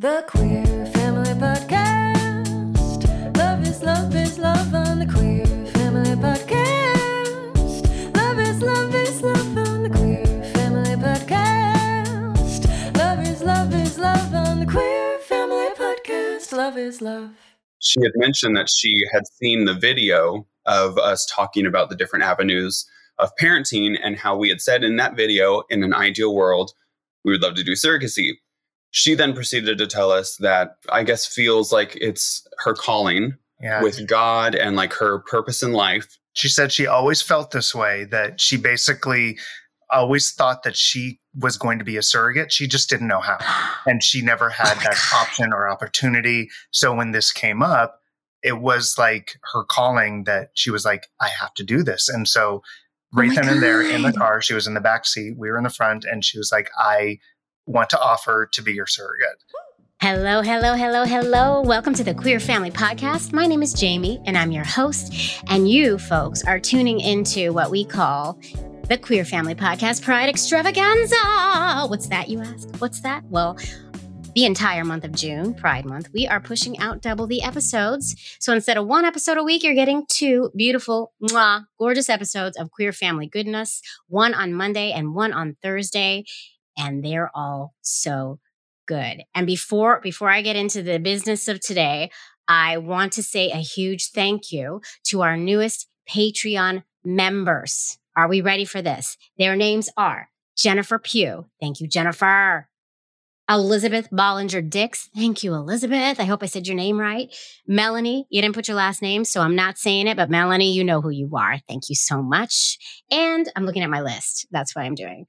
The Queer Family Podcast. Love is love is love on the Queer Family Podcast. Love is love is love on the Queer Family Podcast. Love is love is love on the Queer Family Podcast. Love is love. she had mentioned that she had seen the video of us talking about the different avenues of parenting and how we had said in that video, in an ideal world, we would love to do surrogacy. She then proceeded to tell us that I guess feels like it's her calling Yeah. with God and like her purpose in life. she said she always felt this way that she basically always thought that she was going to be a surrogate. She just didn't know how. And she never had Oh that God. option or opportunity. So when this came up, it was like her calling that she was like, I have to do this. And so right Oh then and there in the car, she was in the back seat, we were in the front, and she was like, I want to offer to be your surrogate. Hello, hello, hello, hello. Welcome to the Queer Family Podcast. My name is Jamie, and I'm your host. And you folks are tuning into what we call the Queer Family Podcast Pride Extravaganza. What's that, you ask? What's that? Well, the entire month of June, Pride Month, we are pushing out double the episodes. So instead of one episode a week, you're getting two beautiful, mwah, gorgeous episodes of Queer Family goodness, one on Monday and one on Thursday. And they're all so good. And before before I get into the business of today, I want to say a huge thank you to our newest Patreon members. Are we ready for this? Their names are Jennifer Pugh. Thank you, Jennifer. Elizabeth Bollinger Dix. Thank you, Elizabeth. I hope I said your name right. Melanie, you didn't put your last name, so I'm not saying it, but Melanie, you know who you are. Thank you so much. And I'm looking at my list. That's what I'm doing.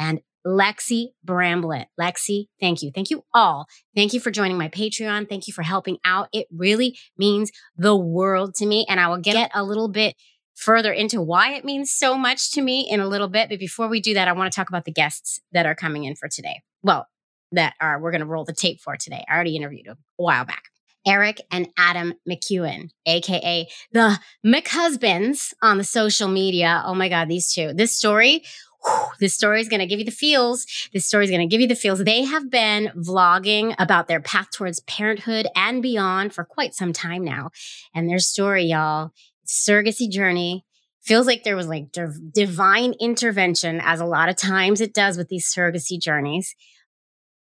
And Lexi Bramblett. Lexi, thank you. Thank you all. Thank you for joining my Patreon. Thank you for helping out. It really means the world to me. And I will get a little bit further into why it means so much to me in a little bit. But before we do that, I want to talk about the guests that are coming in for today. Well, that are we're going to roll the tape for today. I already interviewed them a while back. Erik and Adam McEwen, aka the McHusbands on the social media. Oh my God, these two. This story, this story is going to give you the feels. This story is going to give you the feels. They have been vlogging about their path towards parenthood and beyond for quite some time now. And their story, y'all, surrogacy journey feels like there was like div- divine intervention, as a lot of times it does with these surrogacy journeys.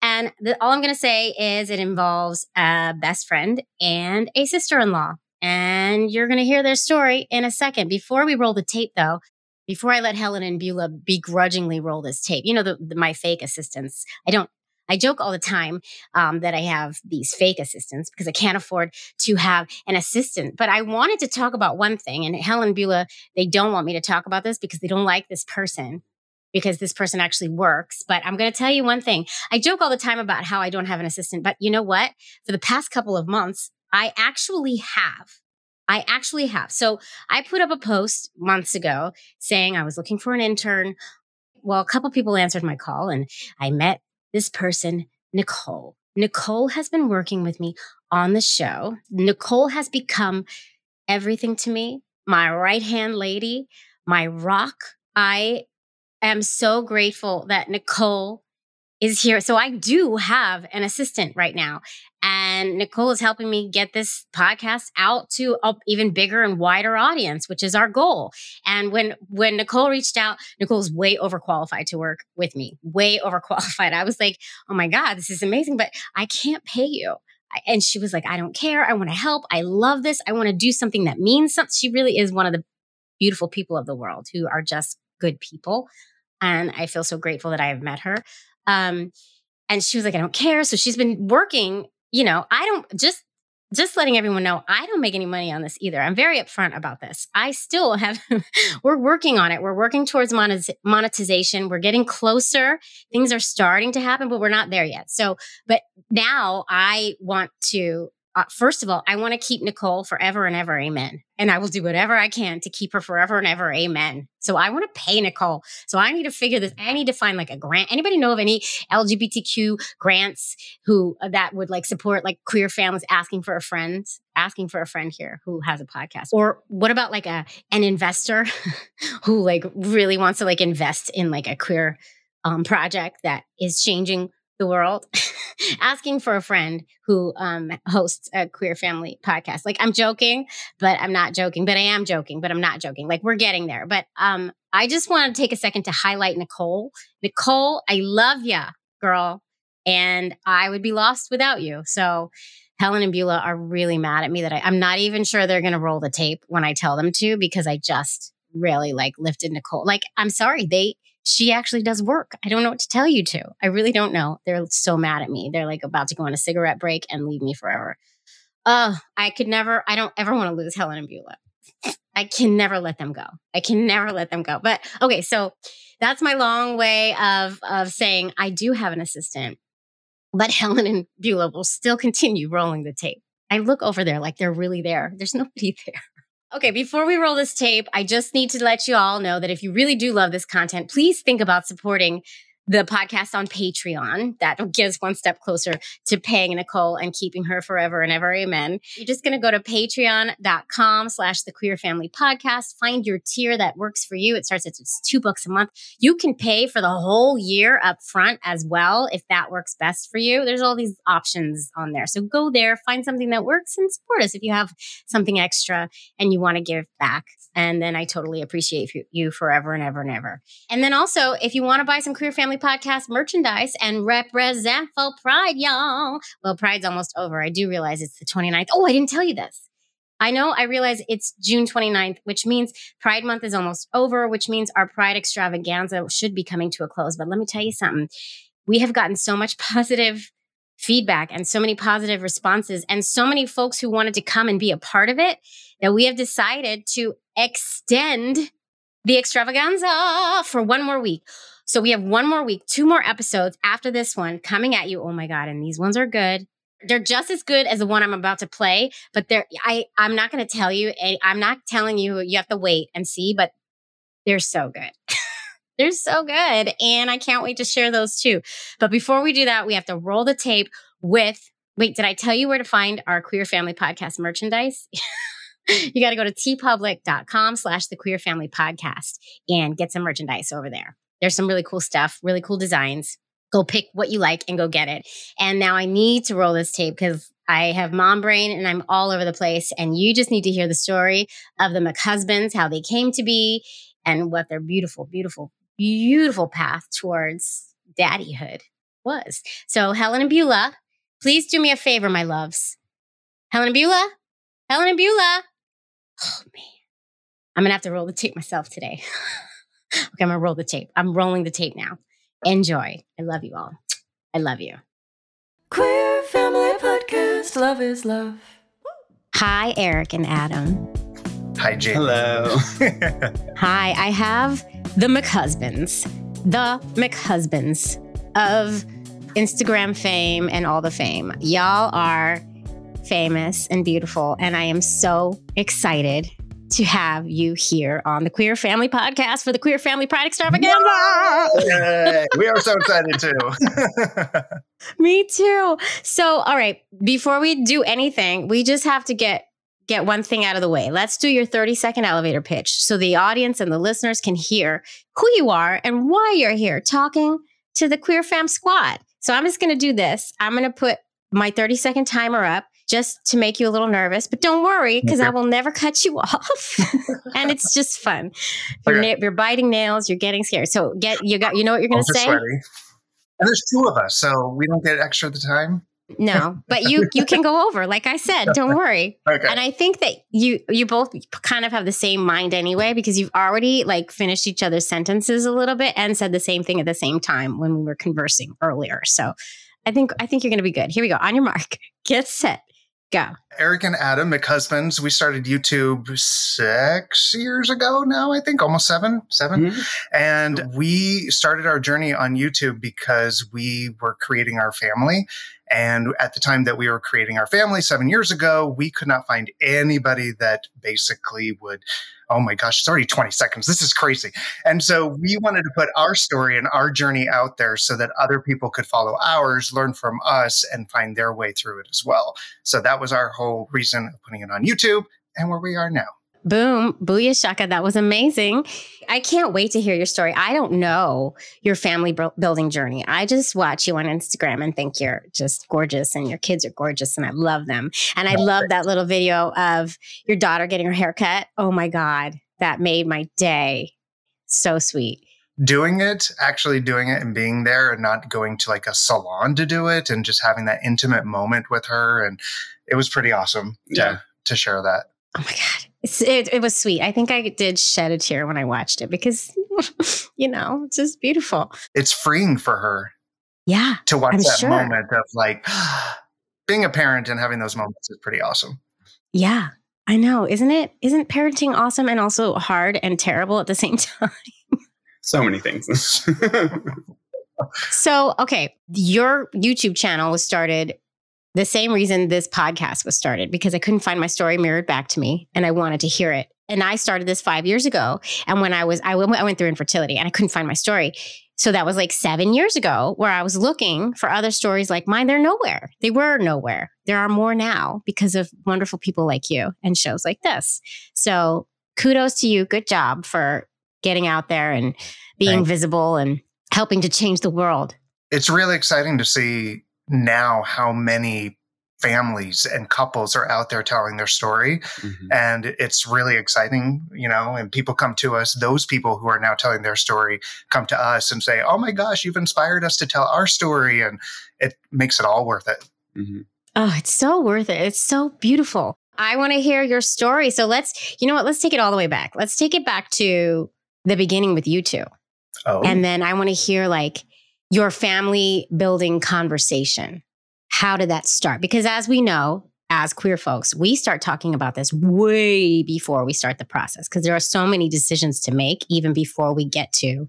And the, all I'm going to say is it involves a best friend and a sister in law. And you're going to hear their story in a second. Before we roll the tape, though, before I let Helen and Beulah begrudgingly roll this tape, you know, the, the, my fake assistants, I don't, I joke all the time um, that I have these fake assistants because I can't afford to have an assistant. But I wanted to talk about one thing, and Helen Beulah, they don't want me to talk about this because they don't like this person because this person actually works. But I'm going to tell you one thing. I joke all the time about how I don't have an assistant, but you know what? For the past couple of months, I actually have. I actually have. So I put up a post months ago saying I was looking for an intern. Well, a couple people answered my call and I met this person, Nicole. Nicole has been working with me on the show. Nicole has become everything to me, my right hand lady, my rock. I am so grateful that Nicole is here. So I do have an assistant right now. And Nicole is helping me get this podcast out to an even bigger and wider audience, which is our goal. And when when Nicole reached out, Nicole's way overqualified to work with me. Way overqualified. I was like, "Oh my god, this is amazing, but I can't pay you." And she was like, "I don't care. I want to help. I love this. I want to do something that means something." She really is one of the beautiful people of the world who are just good people. And I feel so grateful that I have met her. Um, and she was like, I don't care. So she's been working, you know, I don't just just letting everyone know I don't make any money on this either. I'm very upfront about this. I still have we're working on it. We're working towards monetization. We're getting closer. Things are starting to happen, but we're not there yet. So, but now I want to uh, first of all, I want to keep Nicole forever and ever. Amen. And I will do whatever I can to keep her forever and ever. Amen. So I want to pay Nicole. So I need to figure this. I need to find like a grant. Anybody know of any LGBTQ grants who uh, that would like support like queer families asking for a friend, asking for a friend here who has a podcast? Or what about like a an investor who like really wants to like invest in like a queer um, project that is changing the world asking for a friend who um, hosts a queer family podcast. Like I'm joking, but I'm not joking, but I am joking, but I'm not joking. Like we're getting there. But um, I just want to take a second to highlight Nicole. Nicole, I love ya, girl. And I would be lost without you. So Helen and Beulah are really mad at me that I, I'm not even sure they're going to roll the tape when I tell them to because I just really like lifted Nicole. Like, I'm sorry, they, she actually does work. I don't know what to tell you to. I really don't know. They're so mad at me. They're like about to go on a cigarette break and leave me forever. Oh, I could never, I don't ever want to lose Helen and Beulah. I can never let them go. I can never let them go. But okay, so that's my long way of of saying I do have an assistant but Helen and Beulah will still continue rolling the tape. I look over there like they're really there. There's nobody there. Okay, before we roll this tape, I just need to let you all know that if you really do love this content, please think about supporting the podcast on Patreon. That gets one step closer to paying Nicole and keeping her forever and ever. Amen. You're just going to go to patreon.com slash the queer family podcast. Find your tier that works for you. It starts at just two bucks a month. You can pay for the whole year up front as well if that works best for you. There's all these options on there. So go there, find something that works and support us if you have something extra and you want to give back. And then I totally appreciate you forever and ever and ever. And then also, if you want to buy some Queer Family Podcast merchandise and represent for Pride, y'all. Well, Pride's almost over. I do realize it's the 29th. Oh, I didn't tell you this. I know I realize it's June 29th, which means Pride Month is almost over, which means our Pride extravaganza should be coming to a close. But let me tell you something. We have gotten so much positive feedback and so many positive responses and so many folks who wanted to come and be a part of it that we have decided to extend the extravaganza for one more week. So we have one more week, two more episodes after this one coming at you. Oh my God. And these ones are good. They're just as good as the one I'm about to play, but they're, I, I'm not going to tell you, eh, I'm not telling you, you have to wait and see, but they're so good. they're so good. And I can't wait to share those too. But before we do that, we have to roll the tape with, wait, did I tell you where to find our Queer Family Podcast merchandise? you got to go to teepublic.com slash the queer family podcast and get some merchandise over there. There's some really cool stuff, really cool designs. Go pick what you like and go get it. And now I need to roll this tape because I have mom brain and I'm all over the place. And you just need to hear the story of the McHusbands, how they came to be, and what their beautiful, beautiful, beautiful path towards daddyhood was. So, Helen and Beulah, please do me a favor, my loves. Helen and Beulah, Helen and Beulah, Oh man, I'm gonna have to roll the tape myself today. okay, I'm gonna roll the tape. I'm rolling the tape now. Enjoy. I love you all. I love you. Queer Family Podcast. Love is love. Hi, Erik and Adam. Hi, Jane. Hello. Hi, I have the McHusbands, the McHusbands of Instagram fame and all the fame. Y'all are famous, and beautiful. And I am so excited to have you here on the Queer Family Podcast for the Queer Family Pride Extravaganza. We are so excited too. Me too. So, all right, before we do anything, we just have to get get one thing out of the way. Let's do your 30 second elevator pitch so the audience and the listeners can hear who you are and why you're here talking to the Queer Fam Squad. So I'm just going to do this. I'm going to put my 30 second timer up just to make you a little nervous. But don't worry, because okay. I will never cut you off, and it's just fun. You're, okay. na- you're biting nails. You're getting scared. So get you got you know what you're going to say. Ready. And there's two of us, so we don't get extra the time. No, but you you can go over. Like I said, don't worry. Okay. And I think that you you both kind of have the same mind anyway because you've already like finished each other's sentences a little bit and said the same thing at the same time when we were conversing earlier. So I think I think you're going to be good. Here we go. On your mark, get set, Go. Erik and Adam McHusbands, we started YouTube six years ago now, I think, almost seven, 7 mm-hmm. And we started our journey on YouTube because we were creating our family. And at the time that we were creating our family seven years ago, we could not find anybody that basically would oh my gosh, it's already 20 seconds. This is crazy. And so we wanted to put our story and our journey out there so that other people could follow ours, learn from us, and find their way through it as well. So that was our whole reason of putting it on YouTube and where we are now. boom, booyah shaka. That was amazing. I can't wait to hear your story. I don't know your family building journey. I just watch you on Instagram and think you're just gorgeous and your kids are gorgeous and I love them. And I love that little video of your daughter getting her haircut. Oh my God, that made my day. So sweet. doing it, actually doing it and being there and not going to like a salon to do it and just having that intimate moment with her. And it was pretty awesome to, Yeah. to share that. Oh my God. It's, it, it was sweet. I think I did shed a tear when I watched it because, you know, it's just beautiful. It's freeing for her Yeah. to watch I'm that sure. moment of like being a parent and having those moments is pretty awesome. Yeah. I know. Isn't it? Isn't parenting awesome and also hard and terrible at the same time? So many things. So, okay, your YouTube channel was started the same reason this podcast was started because I couldn't find my story mirrored back to me and I wanted to hear it. And I started this five years ago. And when I was, I went, I went through infertility and I couldn't find my story. So that was like seven years ago where I was looking for other stories like mine. They're nowhere. They were nowhere. There are more now because of wonderful people like you and shows like this. So kudos to you. Good job for getting out there and being Thank you. visible and helping to change the world. It's really exciting to see now how many families and couples are out there telling their story Mhm. and it's really exciting you know and people come to us those people who are now telling their story come to us and say oh my gosh you've inspired us to tell our story and it makes it all worth it Mhm. Oh, it's so worth it. It's so beautiful. I want to hear your story. So let's, you know what? Let's take it all the way back. Let's take it back to the beginning with you two. oh And then I want to hear like your family building conversation. How did that start? Because as we know, as queer folks, we start talking about this way before we start the process because there are so many decisions to make even before we get to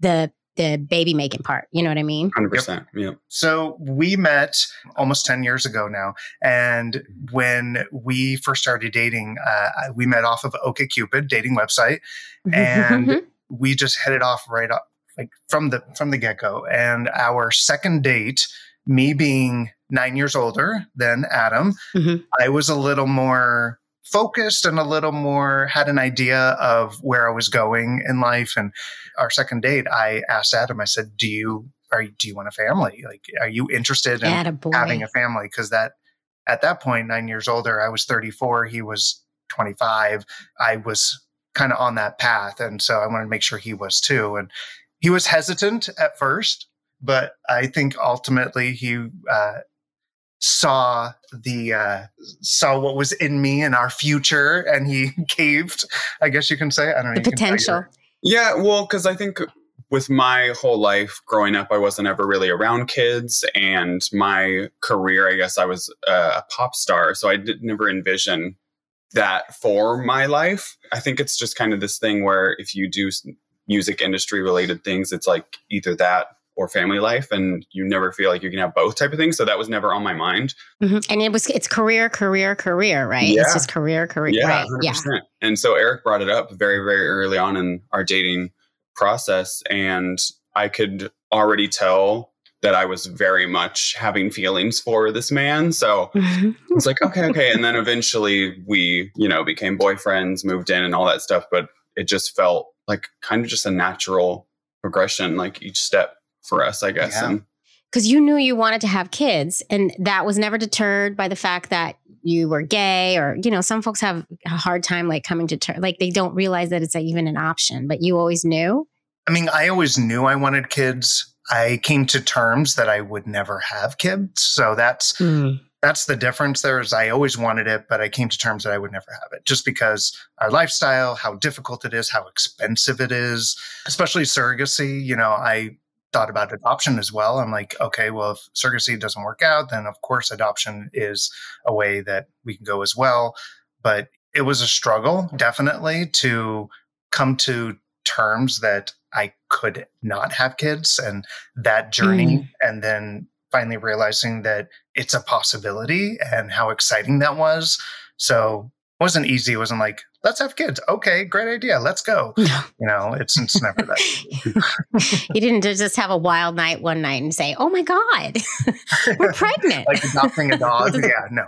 the the baby making part. You know what I mean? 100%. Yeah. So we met almost 10 years ago now. And when we first started dating, uh, we met off of OkCupid dating website. And we just hit it off right up like from the from the get-go. And our second date, me being nine years older than Adam, Mhm. I was a little more focused and a little more had an idea of where I was going in life. And our second date, I asked Adam, I said, Do you are do you want a family? Like are you interested in Attaboy. having a family because that at that point nine years older i was 34 he was 25 i was kind of on that path and so i wanted to make sure he was too and he was hesitant at first but i think ultimately he uh, saw the uh, saw what was in me and our future and he caved i guess you can say i don't know the you can tell your- potential. Yeah, well, because I think with my whole life growing up, I wasn't ever really around kids, and my career, I guess I was uh, a pop star, so I did never envision that for my life. I think it's just kind of this thing where if you do s- music industry related things, it's like either that or family life, and you never feel like you can have both type of things. So that was never on my mind. Mhm. And it was it's career, career, career, right? Yeah. It's just career, career, Yeah, right? 100%. Yeah. And so Erik brought it up very, very early on in our dating process. And I could already tell that I was very much having feelings for this man. So I was like, okay, okay. And then eventually we, you know, became boyfriends, moved in and all that stuff. But it just felt like kind of just a natural progression, like each step for us, I guess. Yeah. And Because you knew you wanted to have kids, and that was never deterred by the fact that you were gay, or you know, some folks have a hard time like coming to terms, like they don't realize that it's like, even an option. But you always knew. I mean, I always knew I wanted kids. I came to terms that I would never have kids. So that's hmm. That's the difference there is I always wanted it, but I came to terms that I would never have it just because our lifestyle, how difficult it is, how expensive it is, especially surrogacy. You know, I thought about adoption as well. I'm like, okay, well, if surrogacy doesn't work out, then of course adoption is a way that we can go as well. But it was a struggle, definitely, to come to terms that I could not have kids and that journey. Hmm. And then finally realizing that it's a possibility and how exciting that was. So it wasn't easy. It wasn't like, let's have kids. Okay, great idea. Let's go. No. You know, it's it's never that. you didn't just have a wild night one night and say, "Oh my god, we're pregnant." like adopting a dog. yeah, no.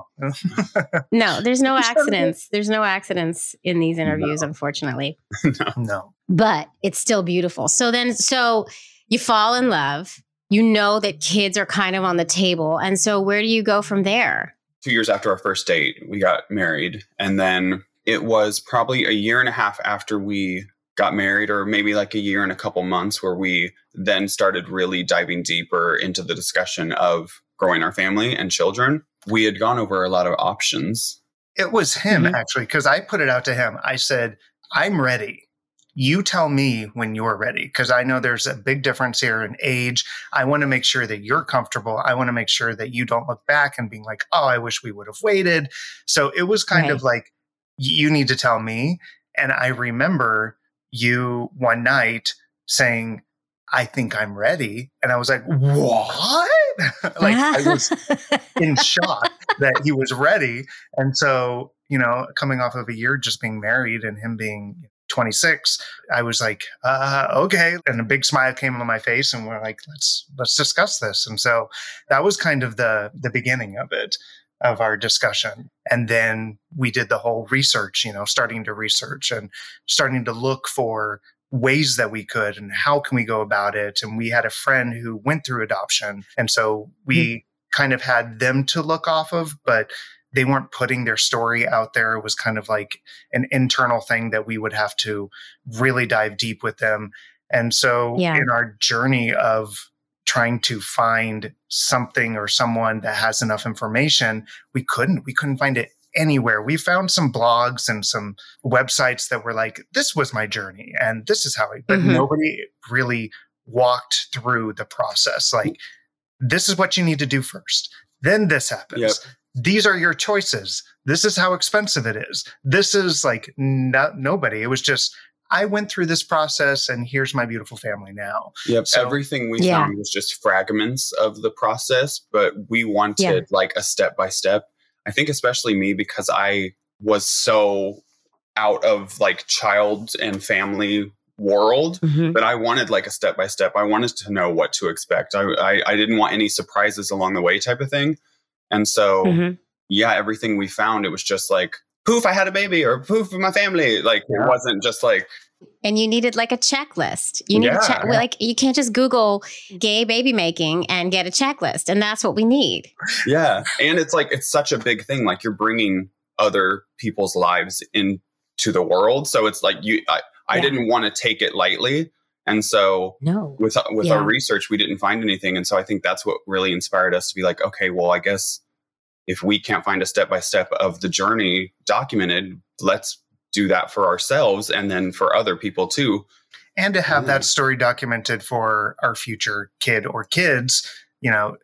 no, there's no accidents. There's no accidents in these interviews, unfortunately. no, no. But it's still beautiful. So then, so you fall in love. You know that kids are kind of on the table, and so where do you go from there? two years after our first date, we got married. And then it was probably a year and a half after we got married, or maybe like a year and a couple months, where we then started really diving deeper into the discussion of growing our family and children. We had gone over a lot of options. It was him Mhm. actually, because I put it out to him. I said, I'm ready. You tell me when you're ready, because I know there's a big difference here in age. I want to make sure that you're comfortable. I want to make sure that you don't look back and being like, oh, I wish we would have waited. So it was kind of like, you need to tell me. And I remember you one night saying, I think I'm ready. And I was like, what? like, I was in shock that he was ready. And so, you know, coming off of a year just being married and him being 26, I was like, uh, okay. And a big smile came on my face and we're like, let's let's discuss this. And so that was kind of the the beginning of it of our discussion. And then we did the whole research, you know, starting to research and starting to look for ways that we could and how can we go about it and we had a friend who went through adoption and so we kind of had them to look off of but they weren't putting their story out there. It was kind of like an internal thing that we would have to really dive deep with them. And so Yeah. in our journey of trying to find something or someone that has enough information we couldn't. We couldn't find it anywhere. We found some blogs and some websites that were like this was my journey and this is how I but Mhm. nobody really walked through the process. Like this is what you need to do first. Then this happens. Yep. These are your choices this is how expensive it is this is like no, nobody it was just i went through this process and here's my beautiful family now Yep. So- Everything we Yeah. found was just fragments of the process, but we wanted Yeah. like a step by step. I think especially me because I was so out of like child and family world Mhm. but I wanted like a step by step. I wanted to know what to expect. I, I I didn't want any surprises along the way, type of thing. And so, Mhm. yeah, everything we found, it was just like poof, I had a baby, or poof, my family. Like Yeah. it wasn't just like And you needed like a checklist. You need Yeah, a check. yeah. Like you can't just Google gay baby making and get a checklist. And that's what we need. yeah, and it's like it's such a big thing. Like you're bringing other people's lives into the world, so it's like you. I, I Yeah. didn't want to take it lightly, and so No. with with Yeah. our research we didn't find anything and so i think that's what really inspired us to be like okay well i guess if we can't find a step by step of the journey documented let's do that for ourselves and then for other people too and to have Yeah. that mm. story documented for our future kid or kids you know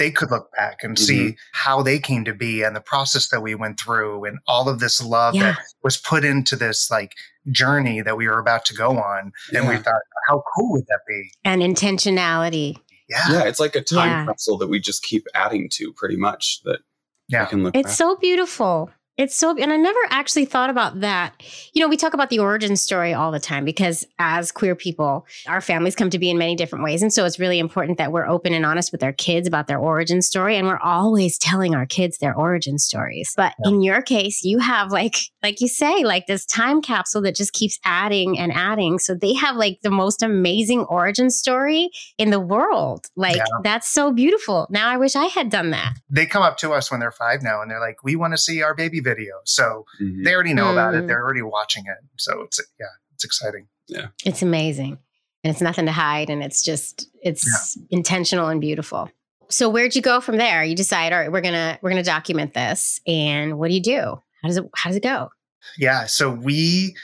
they could look back and see mm-hmm. how they came to be and the process that we went through and all of this love Yeah. that was put into this like journey that we were about to go on and we thought how cool would that be And intentionality. yeah yeah it's like a time Yeah. capsule that we just keep adding to pretty much that Yeah. I can look It's back. so beautiful. It's so, and I never actually thought about that. You know, we talk about the origin story all the time because as queer people, our families come to be in many different ways. And so it's really important that we're open and honest with our kids about their origin story. And we're always telling our kids their origin stories. But in your case, you have like, like you say, like this time capsule that just keeps adding and adding. So they have like the most amazing origin story in the world. Like, Yeah. that's so beautiful. Now I wish I had done that. they come up to us when they're five now and they're like we want to see our baby video so Mhm. they already know about Mm. it they're already watching it so it's yeah it's exciting Yeah. It's amazing. And it's nothing to hide and it's just it's intentional and beautiful. So where'd you go from there? You decide, all right, we're gonna we're gonna document this. And what do you do? How does it how does it go? Yeah, so we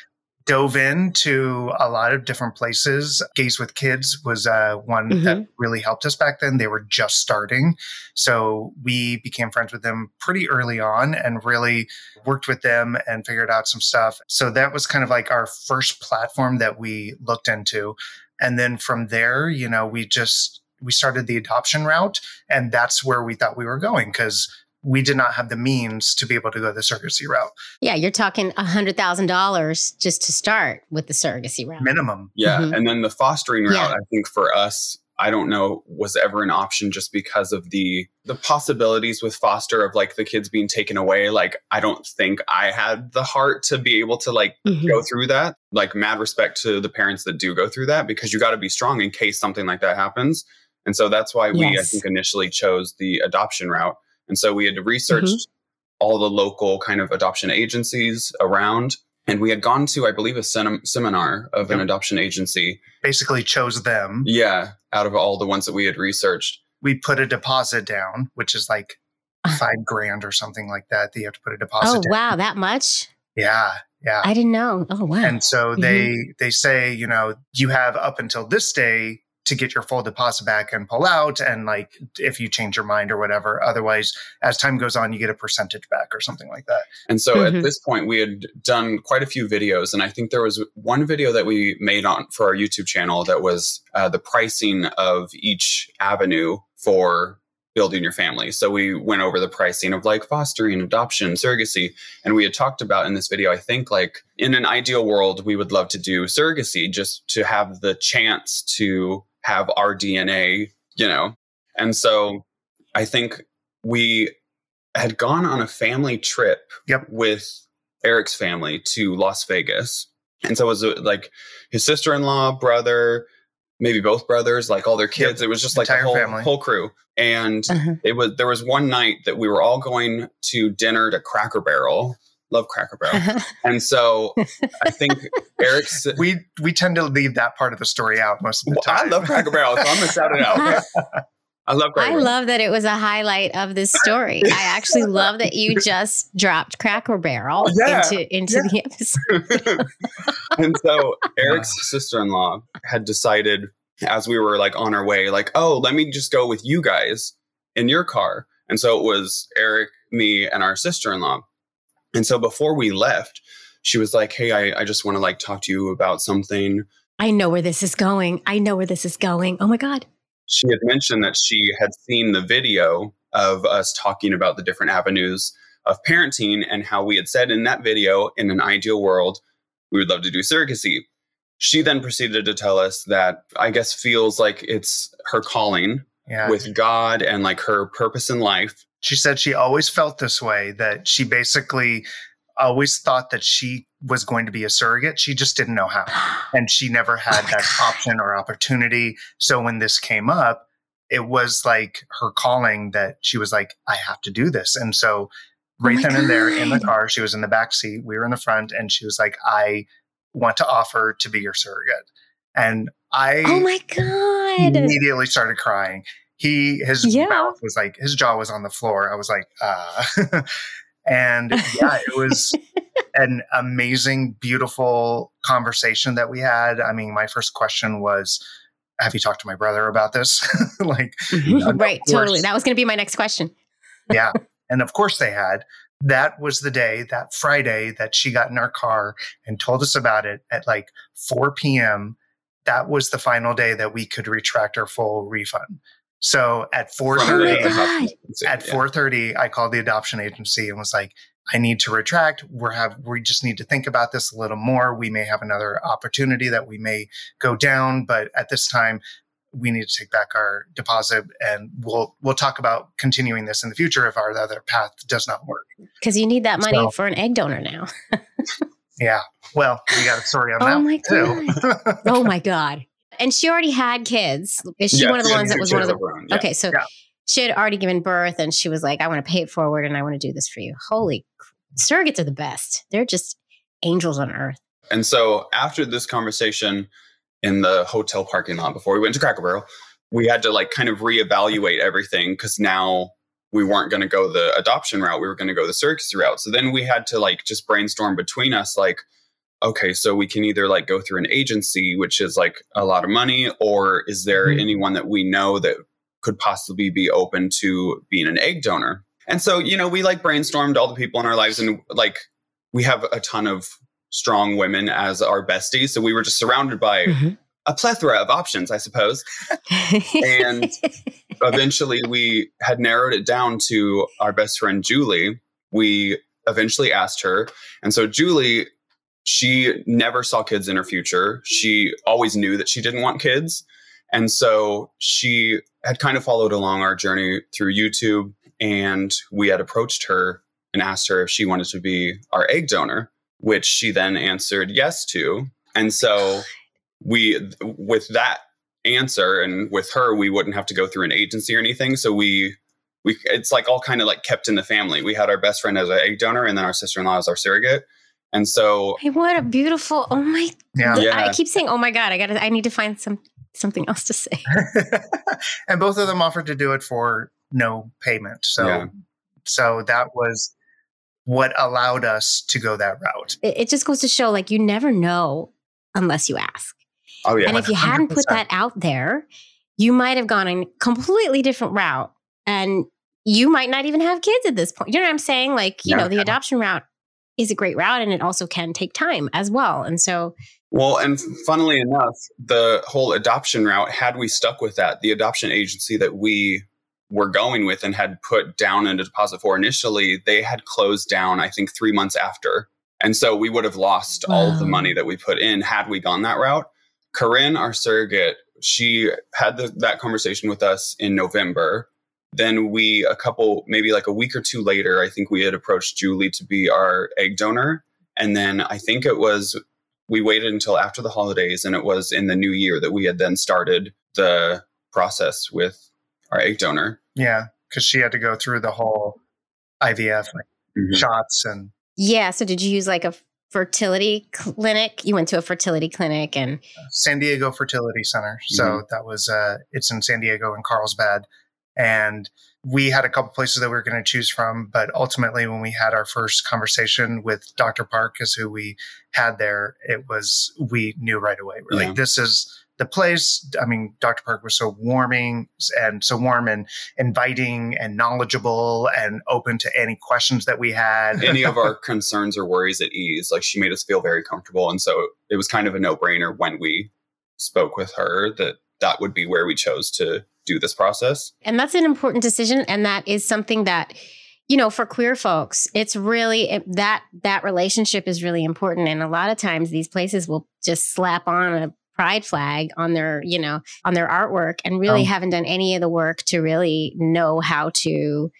dove into a lot of different places. Gays with Kids was uh, one that really helped us back then. They were just starting. So we became friends with them pretty early on and really worked with them and figured out some stuff. So that was kind of like our first platform that we looked into. And then from there, you know, we just we started the adoption route and that's where we thought we were going because we did not have the means to be able to go the surrogacy route. Yeah, you're talking a hundred thousand dollars just to start with the surrogacy route. Minimum. Yeah. Mhm. And then the fostering route, Yeah. I think for us, I don't know, was ever an option just because of the the possibilities with foster of like the kids being taken away. Like I don't think I had the heart to be able to like Mhm. go through that. Like mad respect to the parents that do go through that because you got to be strong in case something like that happens. And so that's why we I think initially chose the adoption route. And so we had researched Mm-hmm. all the local kind of adoption agencies around and we had gone to I believe a sem- seminar of an adoption agency. Basically chose them. Yeah, out of all the ones that we had researched. We put a deposit down, which is like Uh. five grand or something like that. That you have to put a deposit Oh down. wow, that much? Yeah. Yeah. I didn't know. Oh wow. And so they they say, you know, you have up until this day to get your full deposit back and pull out and like if you change your mind or whatever. Otherwise, as time goes on, you get a percentage back or something like that. And so Mhm. at this point, we had done quite a few videos, and I think there was one video that we made on for our YouTube channel that was uh, the pricing of each avenue for building your family. So we went over the pricing of like fostering, adoption, surrogacy, and we had talked about in this video. I think like in an ideal world, we would love to do surrogacy just to have the chance to have our DNA, you know. And so I think we had gone on a family trip Yep. with Erik's family to Las Vegas. And so it was uh, like his sister in law, brother, maybe both brothers, like all their Yep. kids. It was just like Entire a whole, family. whole crew. And Uh-huh. it was there was one night that we were all going to dinner to Cracker Barrel. Love Cracker Barrel. and so I think Erik's We we tend to leave that part of the story out most of the Well, I love Cracker Barrel, so I'm gonna shout it out. I love Cracker I Barrel. love that it was a highlight of this story. I actually love that you just dropped Cracker Barrel oh, Yeah, into into the episode. and so Erik's sister-in-law had decided as we were like on our way, like, oh, let me just go with you guys in your car. And so it was Erik, me, and our sister-in-law. And so before we left, she was like, Hey, I, I just want to like talk to you about something. I know where this is going. I know where this is going. Oh my god. She had mentioned that she had seen the video of us talking about the different avenues of parenting and how we had said in that video, in an ideal world, we would love to do surrogacy. She then proceeded to tell us that I guess feels like it's her calling yeah. with God and like her purpose in life. She said she always felt this way that she basically always thought that she was going to be a surrogate she just didn't know how and she never oh had Oh that God. option or opportunity so when this came up it was like her calling that she was like i have to do this and so Oh right my then and there in the car she was in the back seat we were in the front and she was like i want to offer to be your surrogate and i Oh my god. immediately started crying. He his Yeah. mouth was like his jaw was on the floor. I was like, uh and yeah, it was an amazing, beautiful conversation that we had. I mean, my first question was, Have you talked to my brother about this? like, Mhm. right, totally. That was going to be my next question. yeah. And of course they had. That was the day, that Friday, that she got in our car and told us about it at like 4 p.m. That was the final day that we could retract our full refund. So at 4:30, Oh my God. at Yeah. 4:30, I called the adoption agency and was like, "I need to retract. We're have we just need to think about this a little more. We may have another opportunity that we may go down, but at this time, we need to take back our deposit, and we'll we'll talk about continuing this in the future if our other path does not work." Because you need that money So- for an egg donor now. Yeah. Well, we got a story on Oh that my too. oh my god. And she already had kids. Is she Yeah, one of the ones that was one of the of own, yeah. Okay, so Yeah. she had already given birth and she was like, I want to pay it forward and I want to do this for you. Holy surrogates are the best. They're just angels on earth. And so after this conversation in the hotel parking lot before we went to Cracker Barrel, we had to like kind of reevaluate everything because now we weren't going to go the adoption route. We were going to go the surrogacy route. So then we had to like just brainstorm between us like, okay, so we can either like go through an agency, which is like a lot of money, or is there Mhm. anyone that we know that could possibly be open to being an egg donor? And so, you know, we like brainstormed all the people in our lives and like we have a ton of strong women as our besties. So we were just surrounded by Mhm. a plethora of options, I suppose. And eventually we had narrowed it down to our best friend Julie. We eventually asked her. And so Julie, she never saw kids in her future. She always knew that she didn't want kids. And so she had kind of followed along our journey through YouTube. And we had approached her and asked her if she wanted to be our egg donor, which she then answered yes to. And so we, with that answer and with her, we wouldn't have to go through an agency or anything. So we, we, it's like all kind of like kept in the family. We had our best friend as an egg donor and then our sister in law as our surrogate. And so, Hey, what a beautiful! Oh my! Yeah. Yeah. I keep saying, "Oh my god!" I got. to I need to find some something else to say. and both of them offered to do it for no payment. So, Yeah. so that was what allowed us to go that route. It, it just goes to show, like, you never know unless you ask. oh yeah, and if you hadn't put that out there, you might have gone a completely different route, and you might not even have kids at this point. You know what I'm saying? Like, you Yeah. know, the adoption route is a great route, and it also can take time as well. And so, Well, and funnily enough, the whole adoption route, had we stuck with that, the adoption agency that we were going with and had put down a deposit for initially, they had closed down, I think, three months after. And so we would have lost all of the money that we put in had we gone that route. Corinne, our surrogate, she had the, that conversation with us in November. Then we, a couple, maybe like a week or two later, I think we had approached Julie to be our egg donor. And then I think it was we waited until after the holidays and it was in the new year that we had then started the process with our egg donor Yeah, because she had to go through the whole IVF like, shots and yeah. So, did you use like a fertility clinic? You went to a fertility clinic, and San Diego Fertility Center. So that was uh, it's in San Diego and Carlsbad, and we had a couple places that we were going to choose from. But ultimately, when we had our first conversation with Dr. Park, is who we had there, it was we knew right away. We're Yeah. like, this is the place. I mean, Dr. Park was so warming and so warm and inviting and knowledgeable and open to any questions that we had. any of our concerns or worries at ease like she made us feel very comfortable and so it was kind of a no-brainer when we spoke with her that that would be where we chose to do this process and that's an important decision, and that is something that. You know, for queer folks, it's really it, that that relationship is really important, and a lot of times these places will just slap on a pride flag on their, you know, on their artwork, and really Um, haven't done any of the work to really know how to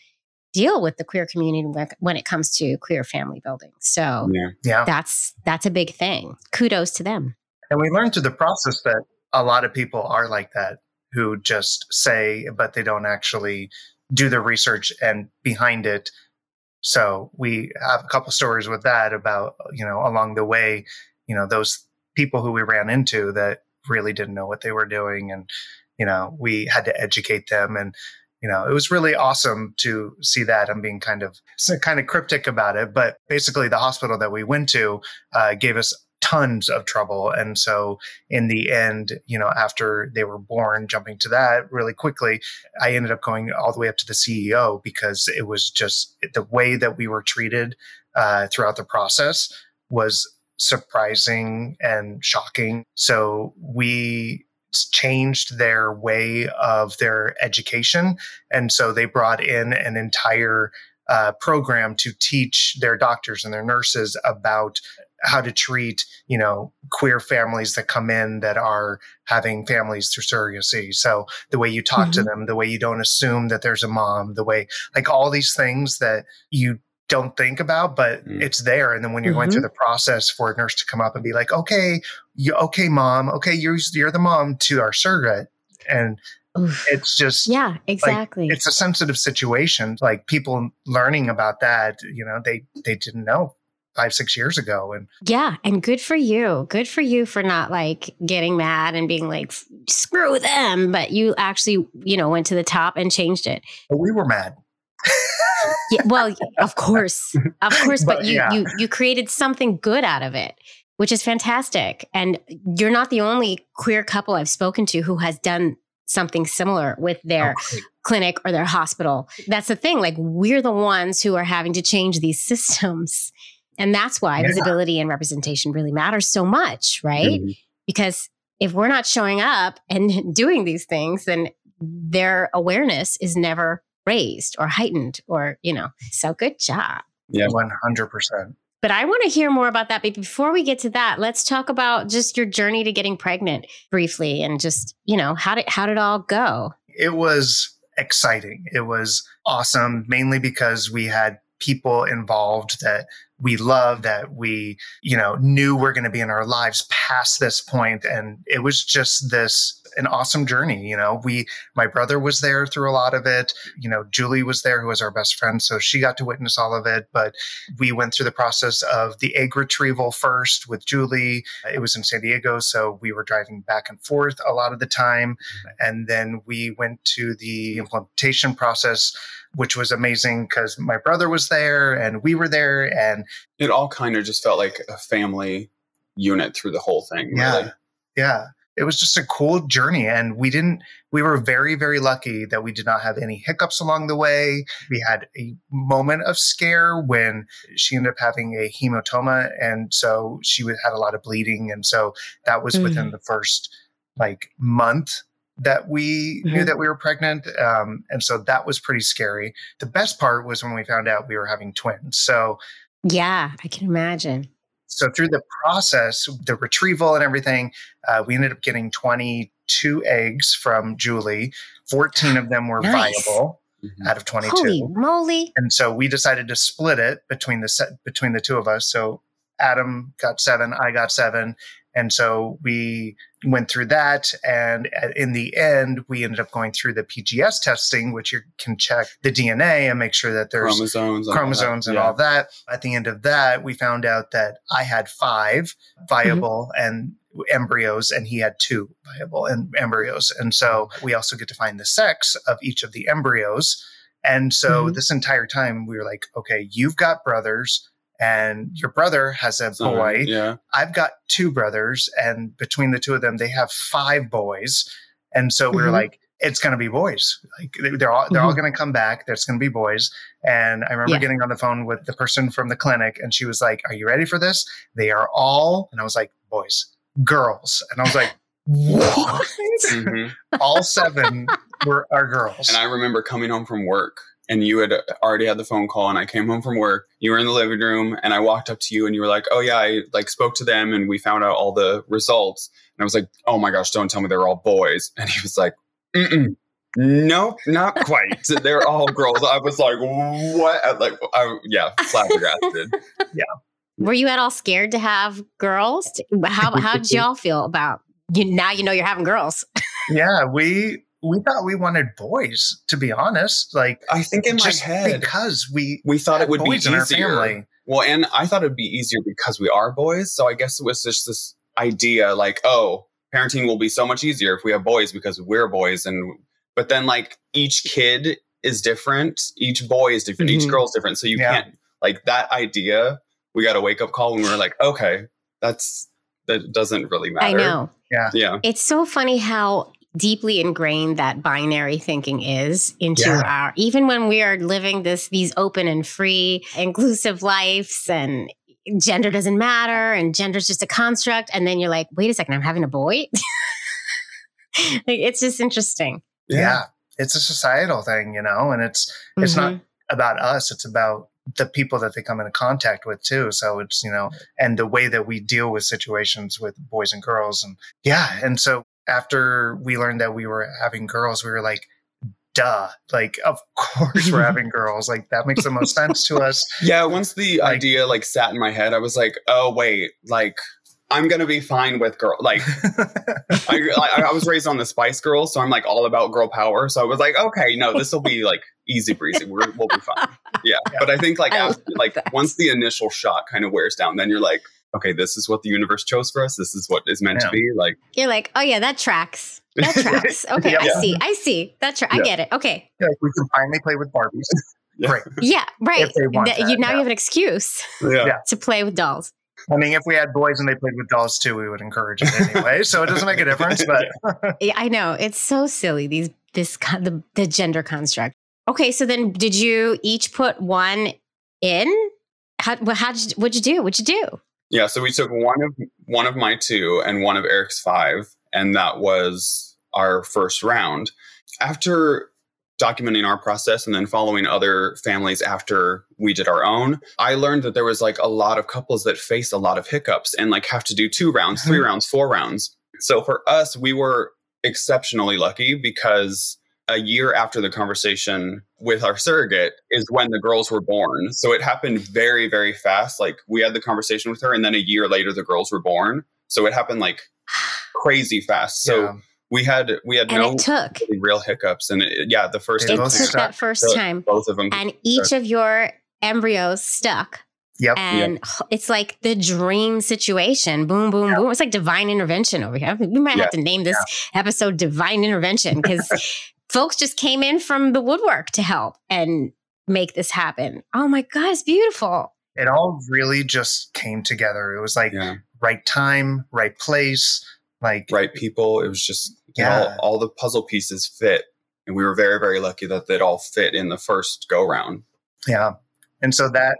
deal with the queer community when- when it comes to queer family building. So yeah yeah. that's that's a big thing. Kudos to them. And we learned through the process that a lot of people are like that who just say, but they don't actually do the research and behind it. So we have a couple stories with that about, you know, along the way, you know, those people who we ran into that really didn't know what they were doing. And, you know, we had to educate them. And, you know, it was really awesome to see that. I'm being kind of kind of cryptic about it, but basically the hospital that we went to uh, gave us tons of trouble. And so in the end, you know, after they were born, jumping to that really quickly, I ended up going all the way up to the CEO because it was just the way that we were treated uh, throughout the process was surprising and shocking. So we changed their way of their education. And so they brought in an entire uh, program to teach their doctors and their nurses about how to treat, you know, queer families that come in that are having families through surrogacy. So the way you talk to Mhm. them, the way you don't assume that there's a mom, the way like all these things that you don't think about, but Mm. it's there. And then when you're going through the process for a nurse to come up and be like, okay, you, okay, mom, okay, you're, you're the mom to our surrogate. And Oof. it's just, Yeah, exactly. it's a sensitive situation. Like people learning about that, you know, they, they didn't know five, six years ago. And Yeah, and good for you. Good for you for not like getting mad and being like screw them, but you actually, you know, went to the top and changed it. but we were mad. Yeah, well, of course. Of course, but, But, you yeah. you you created something good out of it, which is fantastic. And you're not the only queer couple I've spoken to who has done something similar with their Oh, clinic or their hospital. That's the thing. Like we're the ones who are having to change these systems. And that's why Yeah. visibility and representation really matters so much, right? Mhm. Because if we're not showing up and doing these things, then their awareness is never raised or heightened or, you know, so good job. Yeah. 100%. But I want to hear more about that. But before we get to that, let's talk about just your journey to getting pregnant briefly and just, you know, how did how did it all go? It was exciting. It was awesome, mainly because we had people involved that we love that we you know knew we're going to be in our lives past this point and it was just this an awesome journey you know we my brother was there through a lot of it you know julie was there who was our best friend so she got to witness all of it but we went through the process of the egg retrieval first with julie it was in san diego so we were driving back and forth a lot of the time and then we went to the implementation process which was amazing because my brother was there and we were there and It all kind of just felt like a family unit through the whole thing. Yeah. Really. yeah it was just a cool journey and we didn't we were very very lucky that we did not have any hiccups along the way we had a moment of scare when she ended up having a hematoma and so she had a lot of bleeding and so that was within the first like month that we knew Mhm. that we were pregnant um, and so that was pretty scary the best part was when we found out we were having twins so Yeah, I can imagine. So through the process, the retrieval and everything, uh, we ended up getting 22 eggs from Julie. 14 of them were Nice. viable Mhm. out of 22. Holy moly. And so we decided to split it between the set between the two of us. So Adam got seven, I got seven. And so we went through that. And uh, in the end, we ended up going through the PGS testing, which you can check the DNA and make sure that there's chromosomes, and all that. chromosomes and Yeah. all that. At the end of that, we found out that I had five viable mm-hmm. and embryos, and he had two viable and embryos. And so mm-hmm. we also get to find the sex of each of the embryos. And so Mhm. this entire time, we were like, okay, you've got brothers. And your brother has a So, boy. Yeah. I've got two brothers, and between the two of them, they have five boys. And so we were Mhm. like, it's going to be boys. Like they- they're all they're all going to come back. There's going to be boys. And I remember Yeah. getting on the phone with the person from the clinic, and she was like, "Are you ready for this? They are all." And I was like, "Boys, girls." And I was like, "What?" Mhm. all seven were our girls. And I remember coming home from work and you had already had the phone call and I came home from work. You were in the living room and I walked up to you and you were like, "Oh yeah, I like spoke to them and we found out all the results." And I was like, "Oh my gosh, don't tell me they're all boys." And he was like, Mm-mm. "Nope, not quite. they're all girls." I was like, "What?" Like I yeah, flabbergasted. yeah. Were you at all scared to have girls? How how did y'all feel about you now you know you're having girls? yeah, we we thought we wanted boys. To be honest, like I think in my head because we we thought it would be boys in our easier. family. Well, and I thought it'd be easier because we are boys. So I guess it was just this idea like, oh, parenting will be so much easier if we have boys because we're boys. And, but then like each kid is different. Each boy is different. Each Mhm. girl's different. So you Yeah. can't, like that idea, we got a wake up call when we were like, okay, that's, that doesn't really matter. I know. Yeah. Yeah. It's so funny how deeply ingrained that binary thinking is into Yeah. our even when we are living this these open and free inclusive lives and gender doesn't matter and gender is just a construct and then you're like wait a second i'm having a boy like, it's just interesting yeah. it's a societal thing you know and it's it's not Mhm. about us it's about the people that they come into contact with too so it's you know and the way that we deal with situations with boys and girls and yeah and so after we learned that we were having girls we were like duh like of course we're having girls like that makes the most sense to us Yeah, once the Like- idea like sat in my head, I was like, oh wait, like I'm gonna be fine with girl. Like I, I, I was raised on the Spice Girls, so I'm like all about girl power. So I was like, okay, no, this will be like easy breezy. We're, we'll be fine. Yeah. Yeah. but I think like I after, like that. once the initial shock kind of wears down, then you're like, okay, this is what the universe chose for us. This is what is meant Yeah. to be. Like, you're like oh yeah that tracks that tracks okay i see i see that tra- i get it okay like we can finally play with barbies Yeah. great yeah right If That- you now yeah. you have an excuse yeah, Yeah. to play with dolls i mean if we had boys and they played with dolls too we would encourage it anyway so it doesn't make a difference but Yeah, I know it's so silly. These this con- the, the gender construct. Okay, so then did you each put one in? How well, how did you, what'd you do? What'd you do? Yeah, so we took one of one of my two and one of Erik's five, and that was our first round. After documenting our process and then following other families after we did our own, I learned that there was like a lot of couples that face a lot of hiccups and like have to do two rounds, three uh-huh. rounds, four rounds. So for us, we were exceptionally lucky because a year after the conversation with our surrogate is when the girls were born. So it happened very, very fast. Like we had the conversation with her, and then a year later, the girls were born. So it happened like crazy fast. So Yeah. we had we had And no took. really real hiccups, and it, yeah, the first It It time took that first the- time. both of them. And each of your embryos stuck. Yep. And it's like the dream situation. Boom, boom, boom. It's like divine intervention over here. We might Yeah. have to name this episode Divine Intervention because folks just came in from the woodwork to help and make this happen. Oh my God, it's beautiful. It all really just came together. It was like yeah, right time, right place. Like right people. It was just Yeah. all, all the puzzle pieces fit, and we were very, very lucky that it all fit in the first go round. Yeah. And so that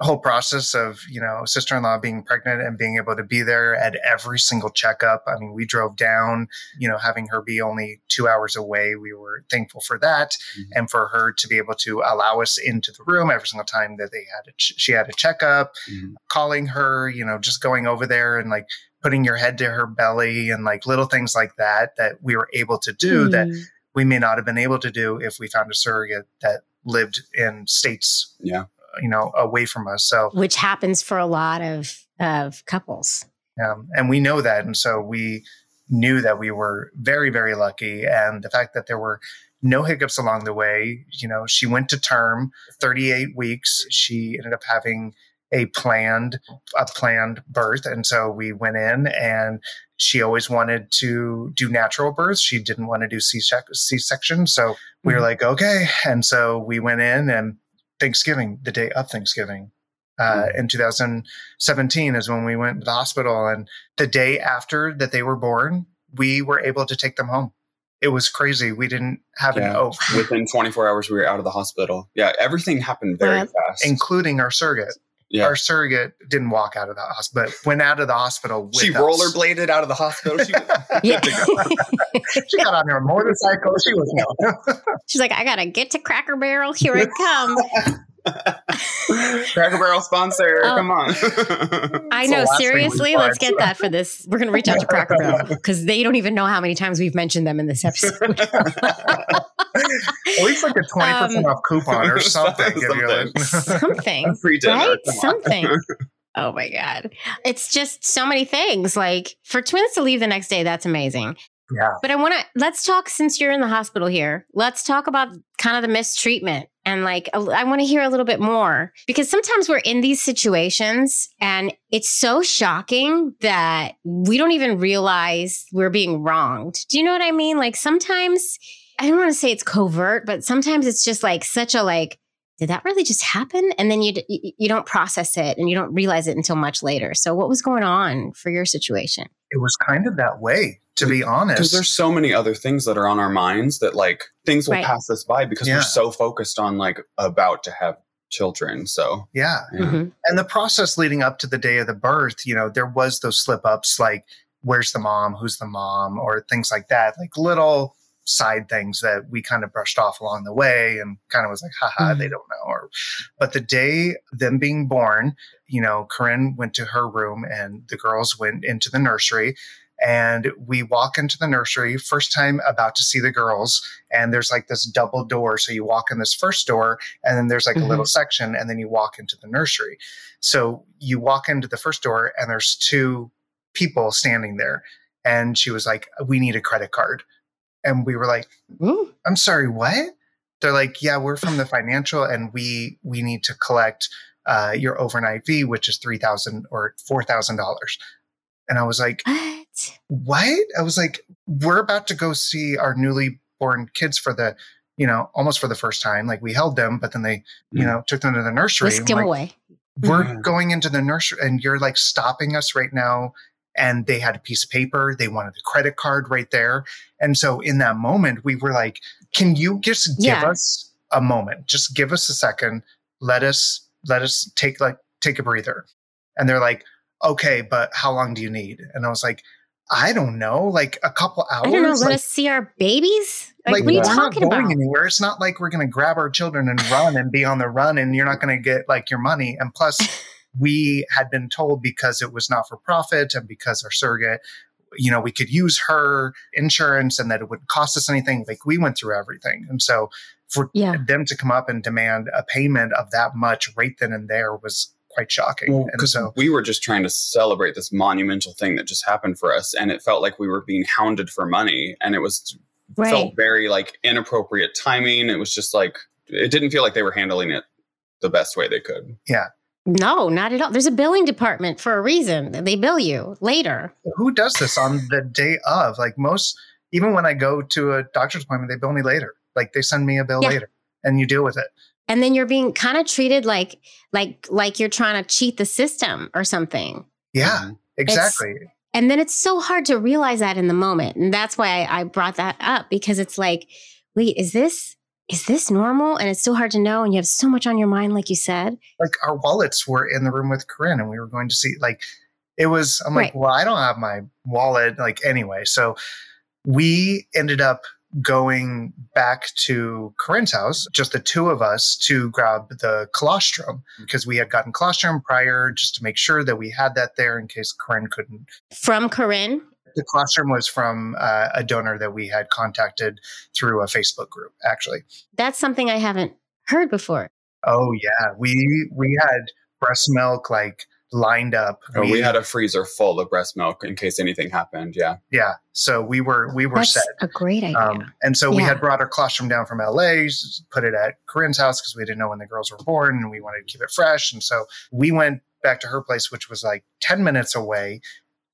whole process of, you know, sister in law being pregnant and being able to be there at every single checkup. I mean, we drove down, you know, having her be only two hours away. We were thankful for that. Mhm. And for her to be able to allow us into the room every single time that they had a ch- she had a checkup, Mhm. calling her, you know, just going over there and like putting your head to her belly and like little things like that that we were able to do that Mm. we may not have been able to do if we found a surrogate that lived in states Yeah. You know away from us. So Which happens for a lot of, of couples. um, and we know that. And so we knew that we were very very lucky. And the fact that there were no hiccups along the way you know she went to term 38 weeks. She ended up having a planned a planned birth. And so we went in and she always wanted to do natural births. She didn't want to do C- c-section. So we were Mhm. like okay. And so we went in and thanksgiving the day of thanksgiving uh, in 2017 is when we went to the hospital and the day after that they were born we were able to take them home it was crazy we didn't have an Yeah. oath Within 24 hours, we were out of the hospital. Yeah, everything happened very Well, fast. including our surrogate yeah. our surrogate didn't walk out of the hospital but went out of the hospital with she us. rollerbladed out of the hospital. She, Yeah. she got on her motorcycle she was no She's like, I got to get to Cracker Barrel. Here I come. Cracker Barrel sponsor. Oh. Come on. I know. last thing we Seriously, let's tried. get that for this. We're going to reach out to Cracker Barrel because they don't even know how many times we've mentioned them in this episode. At least like a 20% Um, off coupon or something, Give you a- Something. Free dinner. right? Something. Oh my God. It's just so many things. Like for twins to leave the next day, that's amazing. yeah But I want to, let's talk since you're in the hospital here. Let's talk about kind of the mistreatment. And like, I want to hear a little bit more because sometimes we're in these situations and it's so shocking that we don't even realize we're being wronged. Do you know what I mean? Like sometimes, I don't want to say it's covert, but sometimes it's just like such a like, did that really just happen? And then you, d- you you don't process it and you don't realize it until much later. So what was going on for your situation? it was kind of that way to be honest Because there's so many other things that are on our minds that like things will Right. pass us by because Yeah. we're so focused on like about to have children. So yeah yeah. Mhm. and the process leading up to the day of the birth you know there was those slip ups like where's the mom who's the mom or things like that like little side things that we kind of brushed off along the way and kind of was like haha they mm-hmm. don't know or but the day them being born you know corinne went to her room and the girls went into the nursery and we walk into the nursery first time about to see the girls and there's like this double door so you walk in this first door and then there's like a mm-hmm. little section and then you walk into the nursery. So you walk into the first door and there's two people standing there and she was like we need a credit card and we were like Ooh. i'm sorry what they're like yeah we're from the financial and we we need to collect uh, your overnight fee which is 3000 or $4000 and i was like What? what? I was like, we're about to go see our newly born kids for the, you know, almost for the first time. Like we held them, but then they, you Mm. know, took them to the nursery. Whisked I'm like, away. we're Yeah. going into the nursery and you're like stopping us right now. And they had a piece of paper. They wanted the credit card right there. And so in that moment, we were like, can you just give Yeah. us a moment? Just give us a second. Let us, let us take like, take a breather. And they're like, okay, but how long do you need? And I was like, I don't know, like a couple hours. I don't know. Let like, us see our babies. Like, like, what are you talking not going about? anywhere. It's not like we're going to grab our children and run and be on the run, and you're not going to get like your money. And plus, we had been told because it was not for profit and because our surrogate, you know, we could use her insurance and that it wouldn't cost us anything. Like we went through everything, and so for Yeah. them to come up and demand a payment of that much right then and there was quite shocking. and because so we were just trying to celebrate this monumental thing that just happened for us, and it felt like we were being hounded for money, and it was Right. felt very like inappropriate timing. It was just like it didn't feel like they were handling it the best way they could. No, not at all. There's a billing department for a reason. They bill you later. who does this on the day of? Like most, even when I go to a doctor's appointment, they bill me later. Like they send me a bill Yeah. later, and you deal with it. And then you're being kind of treated like like like you're trying to cheat the system or something. Yeah, Mhm. exactly. And then it's so hard to realize that in the moment. And that's why I, I brought that up because it's like, wait, is this is this normal? And it's so hard to know. And you have so much on your mind, like you said. like our wallets were in the room with Corinne and we were going to see like it was I'm like, well, I don't have my wallet like anyway. So we ended up going back to Corinne's house, just the two of us to grab the colostrum because we had gotten colostrum prior just to make sure that we had that there in case Corinne couldn't. From Corinne. The colostrum was from uh, a donor that we had contacted through a Facebook group actually. That's something I haven't heard before. Oh yeah, we we had breast milk like lined up. Oh, we had a freezer full of breast milk in case anything happened. Yeah. yeah. So we were we were That's set. a great idea. Um, and so we had brought our colostrum down from LA, put it at Corinne's house because we didn't know when the girls were born and we wanted to keep it fresh. And so we went back to her place, which was like 10 minutes away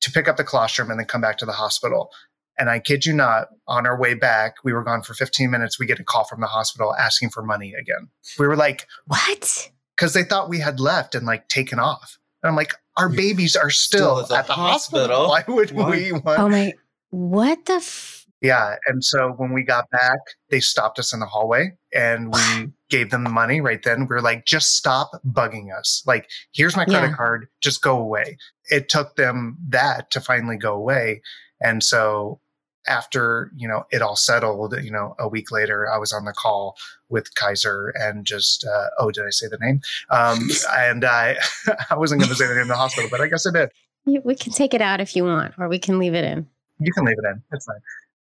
to pick up the colostrum and then come back to the hospital. And I kid you not, on our way back, we were gone for 15 minutes. We get a call from the hospital asking for money again. We were like, what? because they thought we had left and like taken off. And I'm like, our babies are still, Still at the hospital. Why would Why? we want? Oh my, what the? F- Yeah. And so when we got back, they stopped us in the hallway and we gave them the money right then. We were like, just stop bugging us. Like, here's my credit Yeah. card. Just go away. It took them that to finally go away. And so after, you know, it all settled, you know, a week later, I was on the call with Kaiser and just, uh, oh, did I say the name? Um, and I, I wasn't going to say the name of the hospital, but I guess I did. we can take it out if you want, or we can leave it in. You can leave it in. It's fine.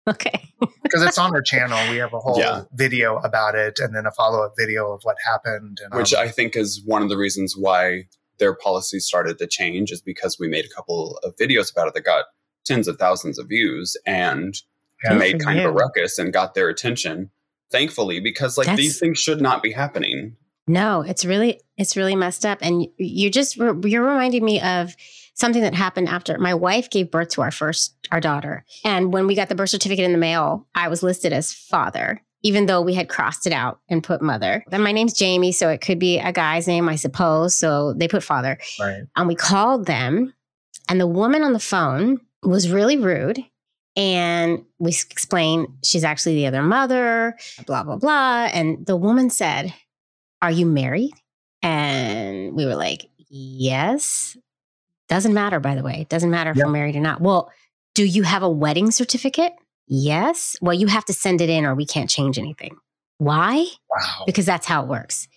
Okay. because it's on our channel. We have a whole Yeah. video about it, and then a follow up video of what happened. And, Which um, I think is one of the reasons why their policy started to change is because we made a couple of videos about it that got tens of thousands of views and Yeah. Made for kind of a ruckus and got their attention. Thankfully, because like That's- these things should not be happening. No, it's really it's really messed up, and you just you're reminding me of something that happened after my wife gave birth to our first our daughter, and when we got the birth certificate in the mail, I was listed as father, even though we had crossed it out and put mother. Then my name's Jamie, so it could be a guy's name, I suppose. So they put father, right. and we called them, and the woman on the phone was really rude. And we explained she's actually the other mother, blah, blah, blah. And the woman said, Are you married? And we were like, Yes. Doesn't matter, by the way. It Doesn't matter if we're married or not. Well, do you have a wedding certificate? Yes. Well, you have to send it in or we can't change anything. Why? Wow. because that's how it works.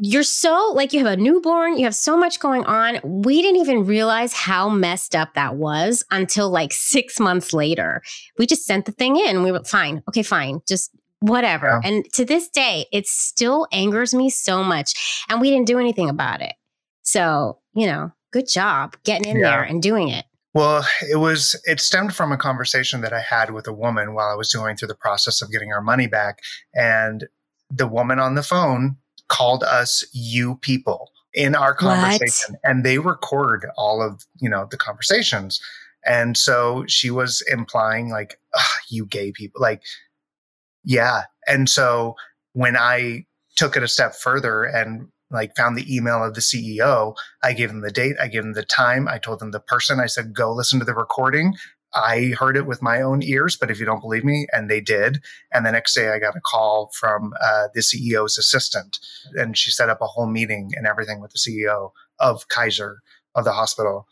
You're so like you have a newborn, you have so much going on. We didn't even realize how messed up that was until like six months later. We just sent the thing in. We were fine. Okay, fine. Just whatever. Yeah. And to this day, it still angers me so much. And we didn't do anything about it. So, you know, good job getting in Yeah. there and doing it. Well, it was it stemmed from a conversation that I had with a woman while I was going through the process of getting our money back, and the woman on the phone called us "you people" in our conversation, and they record all of you know the conversations, and so she was implying like "you gay people," like yeah, and so when I took it a step further and like found the email of the CEO, I gave them the date, I gave them the time, I told them the person, I said, go listen to the recording. I heard it with my own ears, but if you don't believe me, and they did. And the next day, I got a call from uh, the CEO's assistant, and she set up a whole meeting and everything with the CEO of Kaiser of the hospital.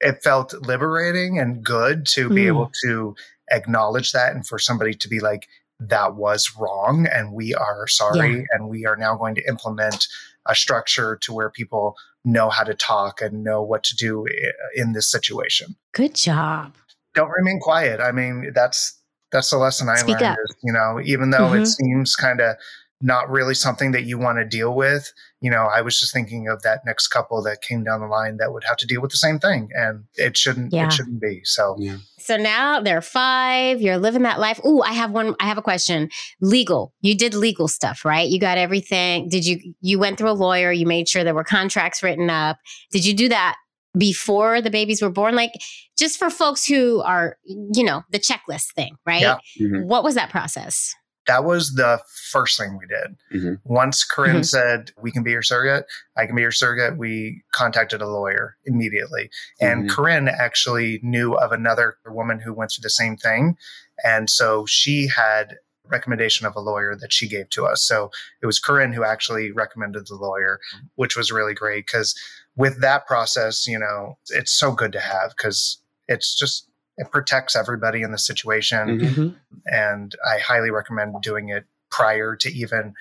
it felt liberating and good to be Mm. able to acknowledge that and for somebody to be like, that was wrong and we are sorry and we are now going to implement a structure to where people know how to talk and know what to do in this situation. Good job. Don't remain quiet. I mean, that's that's the lesson I Speak learned. Is, you know, even though it Mhm. seems kind of not really something that you want to deal with, you know, I was just thinking of that next couple that came down the line that would have to deal with the same thing, and it shouldn't. Yeah. It shouldn't be. So Yeah. So now they're five. You're living that life. Oh, I have one. I have a question. Legal. You did legal stuff, right? You got everything. Did you? You went through a lawyer. You made sure there were contracts written up. Did you do that before the babies were born? Like, just for folks who are, you know, the checklist thing, right? Yeah. Mhm. What was that process? That was the first thing we did. Mhm. Once Corinne Mhm. said, We can be your surrogate, I can be your surrogate, we contacted a lawyer immediately. And Mhm. Corinne actually knew of another woman who went through the same thing. And so she had recommendation of a lawyer that she gave to us. So it was Corinne who actually recommended the lawyer, which was really great because with that process, you know, it's so good to have because it's just it protects everybody in the situation Mhm. and I highly recommend doing it prior to even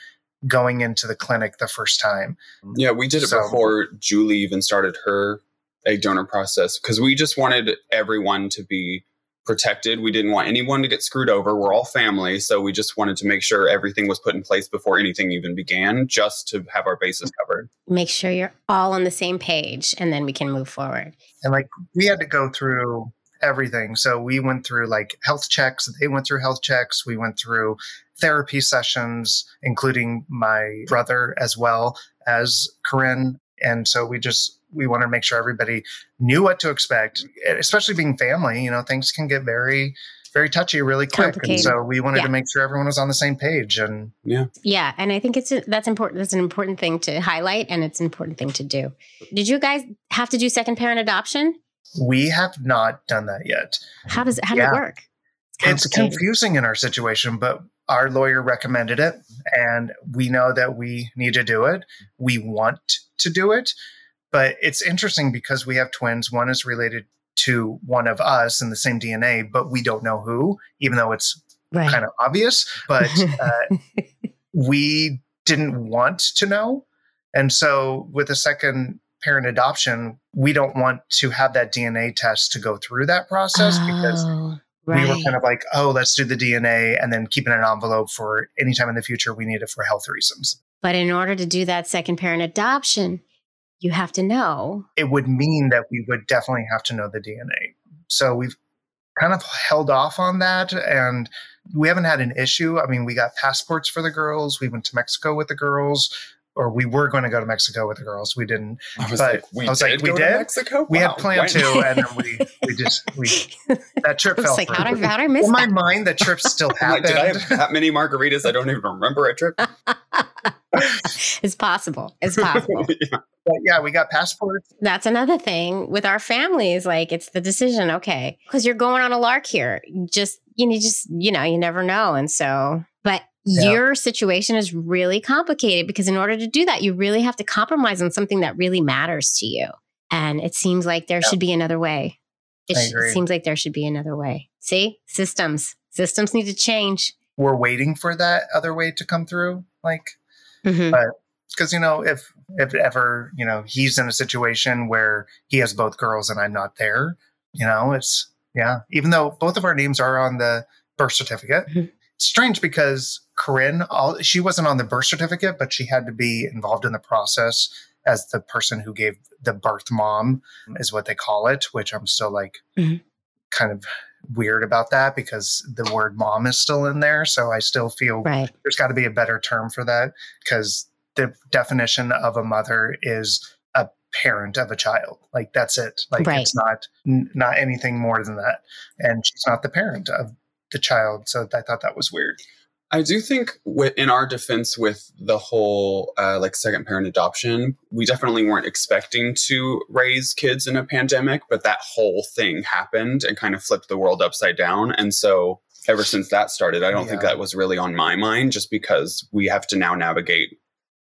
going into the clinic the first time. Yeah, we did it So- before Julie even started her egg donor process because we just wanted everyone to be protected. We didn't want anyone to get screwed over. We're all family, so we just wanted to make sure everything was put in place before anything even began, just to have our bases covered. Make sure you're all on the same page, and then we can move forward. And like we had to go through everything. So we went through like health checks, they went through health checks, we went through therapy sessions, including my brother as well as Corinne. And so we just we wanted to make sure everybody knew what to expect, eh, especially being family. You know, things can get very, very touchy really quick. And so we wanted Yeah. to make sure everyone was on the same page. And Yeah, yeah and I think it's that's important. That's an important thing to highlight, and it's an important thing to do. Did you guys have to do second parent adoption? We have not done that yet. How does how Yeah. it work? It's confusing in our situation, but our lawyer recommended it, and we know that we need to do it. We want to do it, but it's interesting because we have twins. One is related to one of us in the same DNA, but we don't know who, even though it's Right. kind of obvious. But uh, we didn't want to know. And so with a second parent adoption, we don't want to have that DNA test to go through that process because Oh, we were kind of like, oh, let's do the DNA and then keep it in an envelope for any time in the future we need it for health reasons. But in order to do that second parent adoption, you have to know. It would mean that we would definitely have to know the DNA. So we've kind of held off on that and we haven't had an issue. I mean, we got passports for the girls. We went to Mexico with the girls, or we were going to go to Mexico with the girls. We didn't. I was But like, we I was like, did we go did? to Mexico. We Wow, had planned when? to, and then we we just we that trip It's fell like through. how did I, how did I miss in my that? mind, the trip still I'm like, happened. did I have that many margaritas? I don't even remember a trip. it's possible. It's possible. Yeah. but yeah, we got passports. That's another thing with our families. Like it's the decision, okay, because you're going on a lark here. Just you know, just you know, you never know, and so. But Yeah. your situation is really complicated because in order to do that, you really have to compromise on something that really matters to you. And it seems like there Yeah. should be another way. It, sh- agree. seems like there should be another way. See, systems, systems need to change. We're waiting for that other way to come through. Like Mhm. because you know if if ever you know he's in a situation where he has both girls and I'm not there, you know it's yeah. Even though both of our names are on the birth certificate, Mhm. it's strange because Corinne, all she wasn't on the birth certificate, but she had to be involved in the process as the person who gave the birth mom, is what they call it. Which I'm still like Mhm. kind of weird about that because the word mom is still in there. So I still feel Right. there's got to be a better term for that because the definition of a mother is a parent of a child like that's it like Right. it's not n- not anything more than that and she's not the parent of the child so i thought that was weird I do think in our defense with the whole uh, like second parent adoption, we definitely weren't expecting to raise kids in a pandemic, but that whole thing happened and kind of flipped the world upside down. And so ever since that started, I don't think that was really on my mind just because we have to now navigate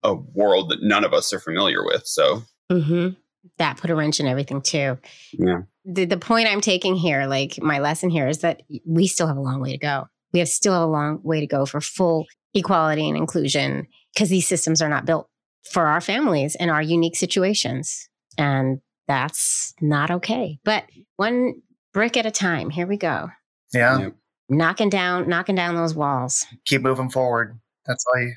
a world that none of us are familiar with. So hmm That put a wrench in everything too. Yeah. the, the point I'm taking here, like my lesson here, is that we still have a long way to go. We have still a long way to go for full equality and inclusion because these systems are not built for our families and our unique situations. And that's not okay. But one brick at a time. Here we go. Yeah. Yep. Knocking down, knocking down those walls. Keep moving forward. That's all you,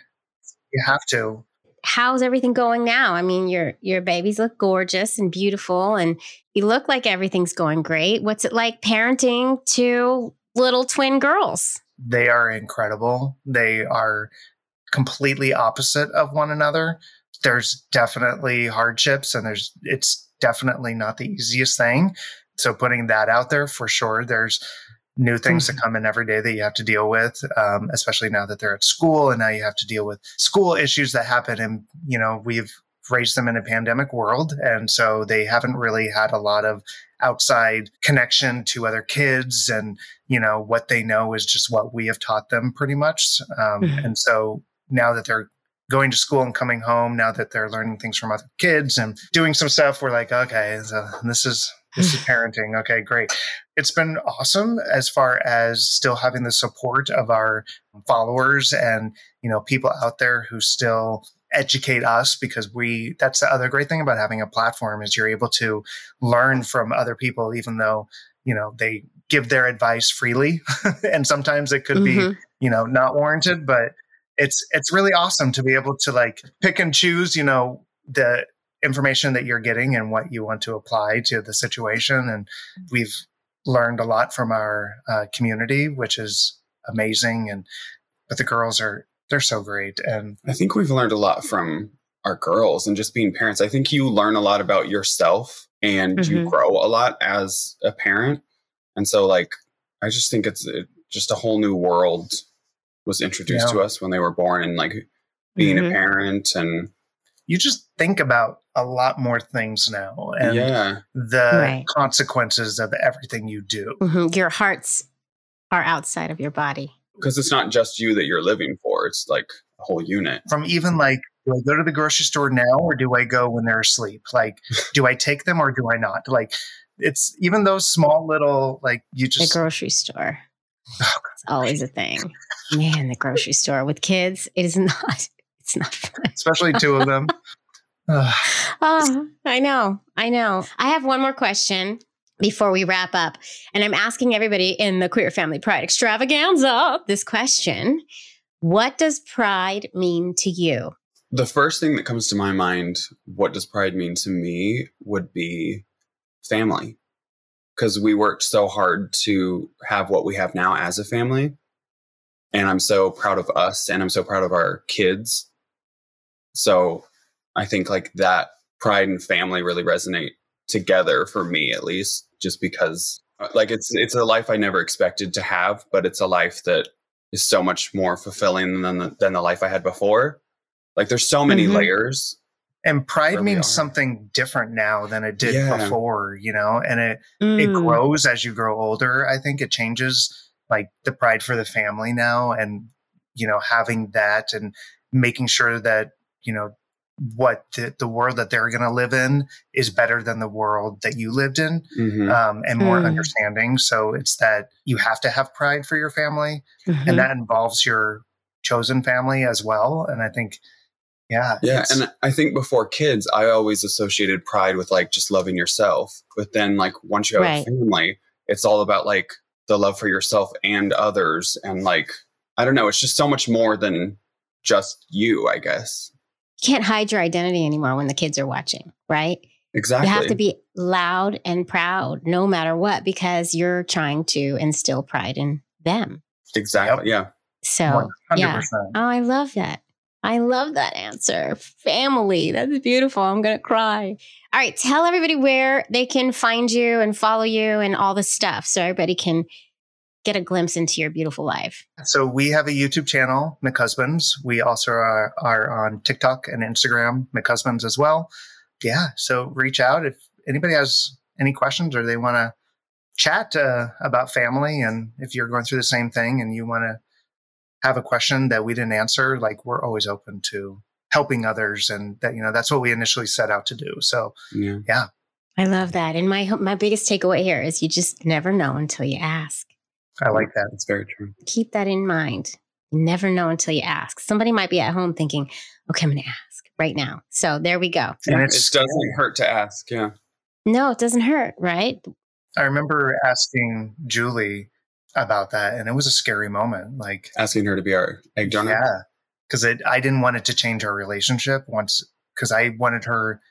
you have to. How's everything going now? I mean, your your babies look gorgeous and beautiful, and you look like everything's going great. What's it like parenting two little twin girls? They are incredible. They are completely opposite of one another. There's definitely hardships and there's it's definitely not the easiest thing. So putting that out there for sure. There's new things that come in every day that you have to deal with, um, especially now that they're at school and now you have to deal with school issues that happen. And, you know, we've raised them in a pandemic world. And so they haven't really had a lot of outside connection to other kids. And, you know, what they know is just what we have taught them pretty much. Um, Mhm. And so now that they're going to school and coming home, now that they're learning things from other kids and doing some stuff, we're like, okay, so this is this is parenting. Okay, great. It's been awesome as far as still having the support of our followers and you know people out there who still educate us because we that's the other great thing about having a platform is you're able to learn from other people even though you know they give their advice freely. And sometimes it could be Mhm. you know not warranted but it's it's really awesome to be able to like pick and choose you know the information that you're getting and what you want to apply to the situation. And we've learned a lot from our uh, community which is amazing. And but the girls are they're so great and I think we've learned a lot from our girls and just being parents. I think you learn a lot about yourself and you Mhm. grow a lot as a parent. And so, like, I just think it's uh, just a whole new world was introduced Yeah. to us when they were born and like being Mhm. a parent and you just think about a lot more things now and yeah, the Right. consequences of everything you do Mhm. Your hearts are outside of your body. Because it's not just you that you're living for, it's like a whole unit. from even like do I go to the grocery store now or do I go when they're asleep? Like, do I take them or do I not? Like, it's even those small little like you The just grocery store. Oh, It's always a thing. Man, the grocery store with kids, it is not. It's not fun. especially two of them. Oh, I know. I know. I have one more question before we wrap up. And I'm asking everybody in the Queer Family Pride extravaganza this question What does pride mean to you? The first thing that comes to my mind, what does pride mean to me, would be family. Because we worked so hard to have what we have now as a family. And I'm so proud of us and I'm so proud of our kids. So I think like that pride and family really resonate together for me at least, just because uh, like it's it's a life I never expected to have, but it's a life that is so much more fulfilling than the, than the life I had before. Like there's so many Mhm. layers. And pride means something different now than it did Yeah. before, you know, and it it Mm. grows as you grow older. I think it changes like the pride for the family now and you know, having that and making sure that, you know, what the, the world that they're going to live in is better than the world that you lived in Mhm. um, and more Mm. understanding. So it's that you have to have pride for your family, Mhm. and that involves your chosen family as well. And I think, yeah, Yeah, and I think before kids, I always associated pride with like just loving yourself. But then, like once you have Right. a family, it's all about like the love for yourself and others, and like I don't know, it's just so much more than just you. I guess you can't hide your identity anymore when the kids are watching, right? exactly. You have to be loud and proud no matter what because you're trying to instill pride in them. exactly. Yeah, So, yeah. 100%. Oh, I love that. I love that answer. Family. That's beautiful. I'm going to cry. All right. Tell everybody where they can find you and follow you and all the stuff so everybody can get a glimpse into your beautiful life. So we have a YouTube channel, McHusbands. We also are, are on TikTok and Instagram, McHusbands as well. Yeah. So reach out if anybody has any questions or they want to chat uh, about family. And if you're going through the same thing and you want to have a question that we didn't answer, like we're always open to helping others. And that, you know, that's what we initially set out to do. So yeah. Yeah. I love that. And my my biggest takeaway here is you just never know until you ask. I mm. like that. It's very true. Keep that in mind. You never know until you ask. Somebody might be at home thinking, okay, I'm going to ask right now. So there we go. And it doesn't hurt to ask. Yeah. No, it doesn't hurt, right? I remember asking Julie about that, and it was a scary moment. Like, Asking her to be our egg donor. yeah, because I didn't want it to change our relationship once, because I wanted her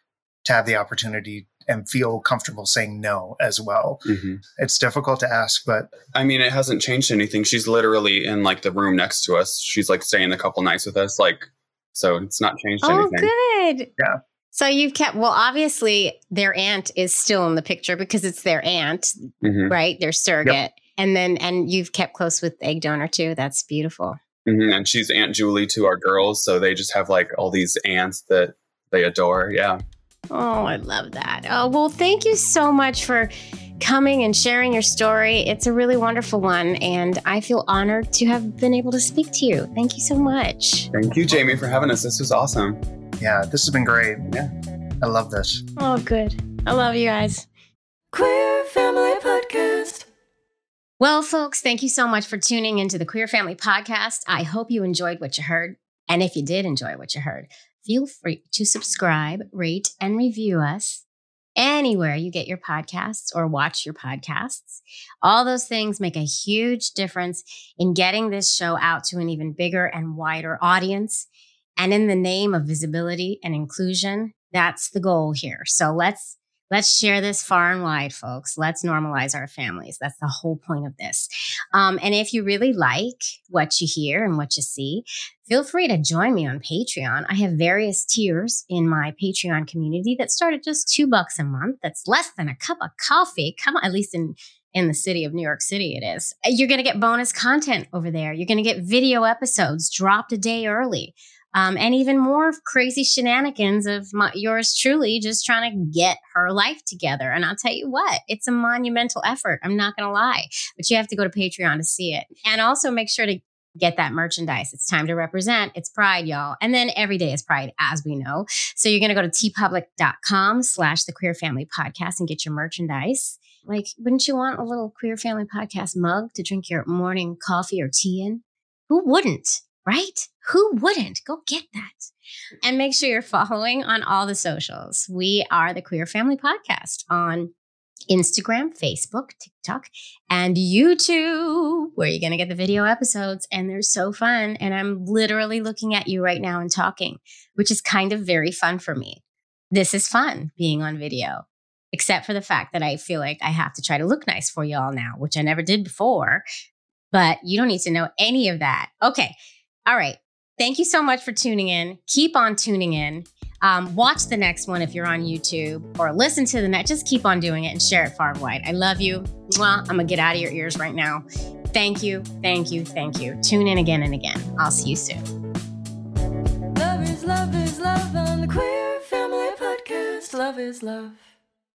to have the opportunity and feel comfortable saying no as well. hmm It's difficult to ask, but I mean, it hasn't changed anything. She's literally in like the room next to us. She's like staying a couple nights with us. Like, so it's not changed Oh, anything. Oh, good. Yeah. So you've kept, well, obviously their aunt is still in the picture because it's their aunt, hmm right? Their surrogate. And then, and you've kept close with egg donor too. That's beautiful. hmm And she's Aunt Julie to our girls. So they just have like all these aunts that they adore. Yeah. Oh, I love that. Oh, well, thank you so much for coming and sharing your story. It's a really wonderful one. And I feel honored to have been able to speak to you. Thank you so much. Thank you, Jamie, for having us. This was awesome. yeah, this has been great. Yeah. I love this. Oh, good. I love you guys. Queer Family Podcast. Well, folks, thank you so much for tuning into the Queer Family Podcast. I hope you enjoyed what you heard. And if you did enjoy what you heard, feel free to subscribe, rate, and review us anywhere you get your podcasts or watch your podcasts. All those things make a huge difference in getting this show out to an even bigger and wider audience. And in the name of visibility and inclusion, that's the goal here. So let's Let's share this far and wide, folks. Let's normalize our families. That's the whole point of this. Um, and if you really like what you hear and what you see, feel free to join me on Patreon. I have various tiers in my Patreon community that start at just two bucks a month. That's less than a cup of coffee. Come on, at least in in the city of New York City, it is. You're going to get bonus content over there. You're going to get video episodes dropped a day early um, and even more crazy shenanigans of my, yours truly just trying to get her life together. And I'll tell you what, it's a monumental effort. I'm not going to lie, but you have to go to Patreon to see it. And also make sure to get that merchandise. It's time to represent. It's pride, y'all. And then every day is pride, as we know. So you're going to go to teepublic.com slash the queer family podcast and get your merchandise. Like, wouldn't you want a little queer family podcast mug to drink your morning coffee or tea in? Who wouldn't? Right? Who wouldn't? Go get that. And make sure you're following on all the socials. We are the Queer Family Podcast on Instagram, Facebook, TikTok, and YouTube, where you're going to get the video episodes. And they're so fun. And I'm literally looking at you right now and talking, which is kind of very fun for me. This is fun being on video, except for the fact that I feel like I have to try to look nice for y'all now, which I never did before. But you don't need to know any of that. Okay. All right. Thank you so much for tuning in. Keep on tuning in. Um, watch the next one if you're on YouTube or listen to the next. Just keep on doing it and share it far and wide. I love you. Mwah. I'm going to get out of your ears right now. Thank you. Thank you. Thank you. Tune in again and again. I'll see you soon. Love is love is love on the Queer Family Podcast. Love is love.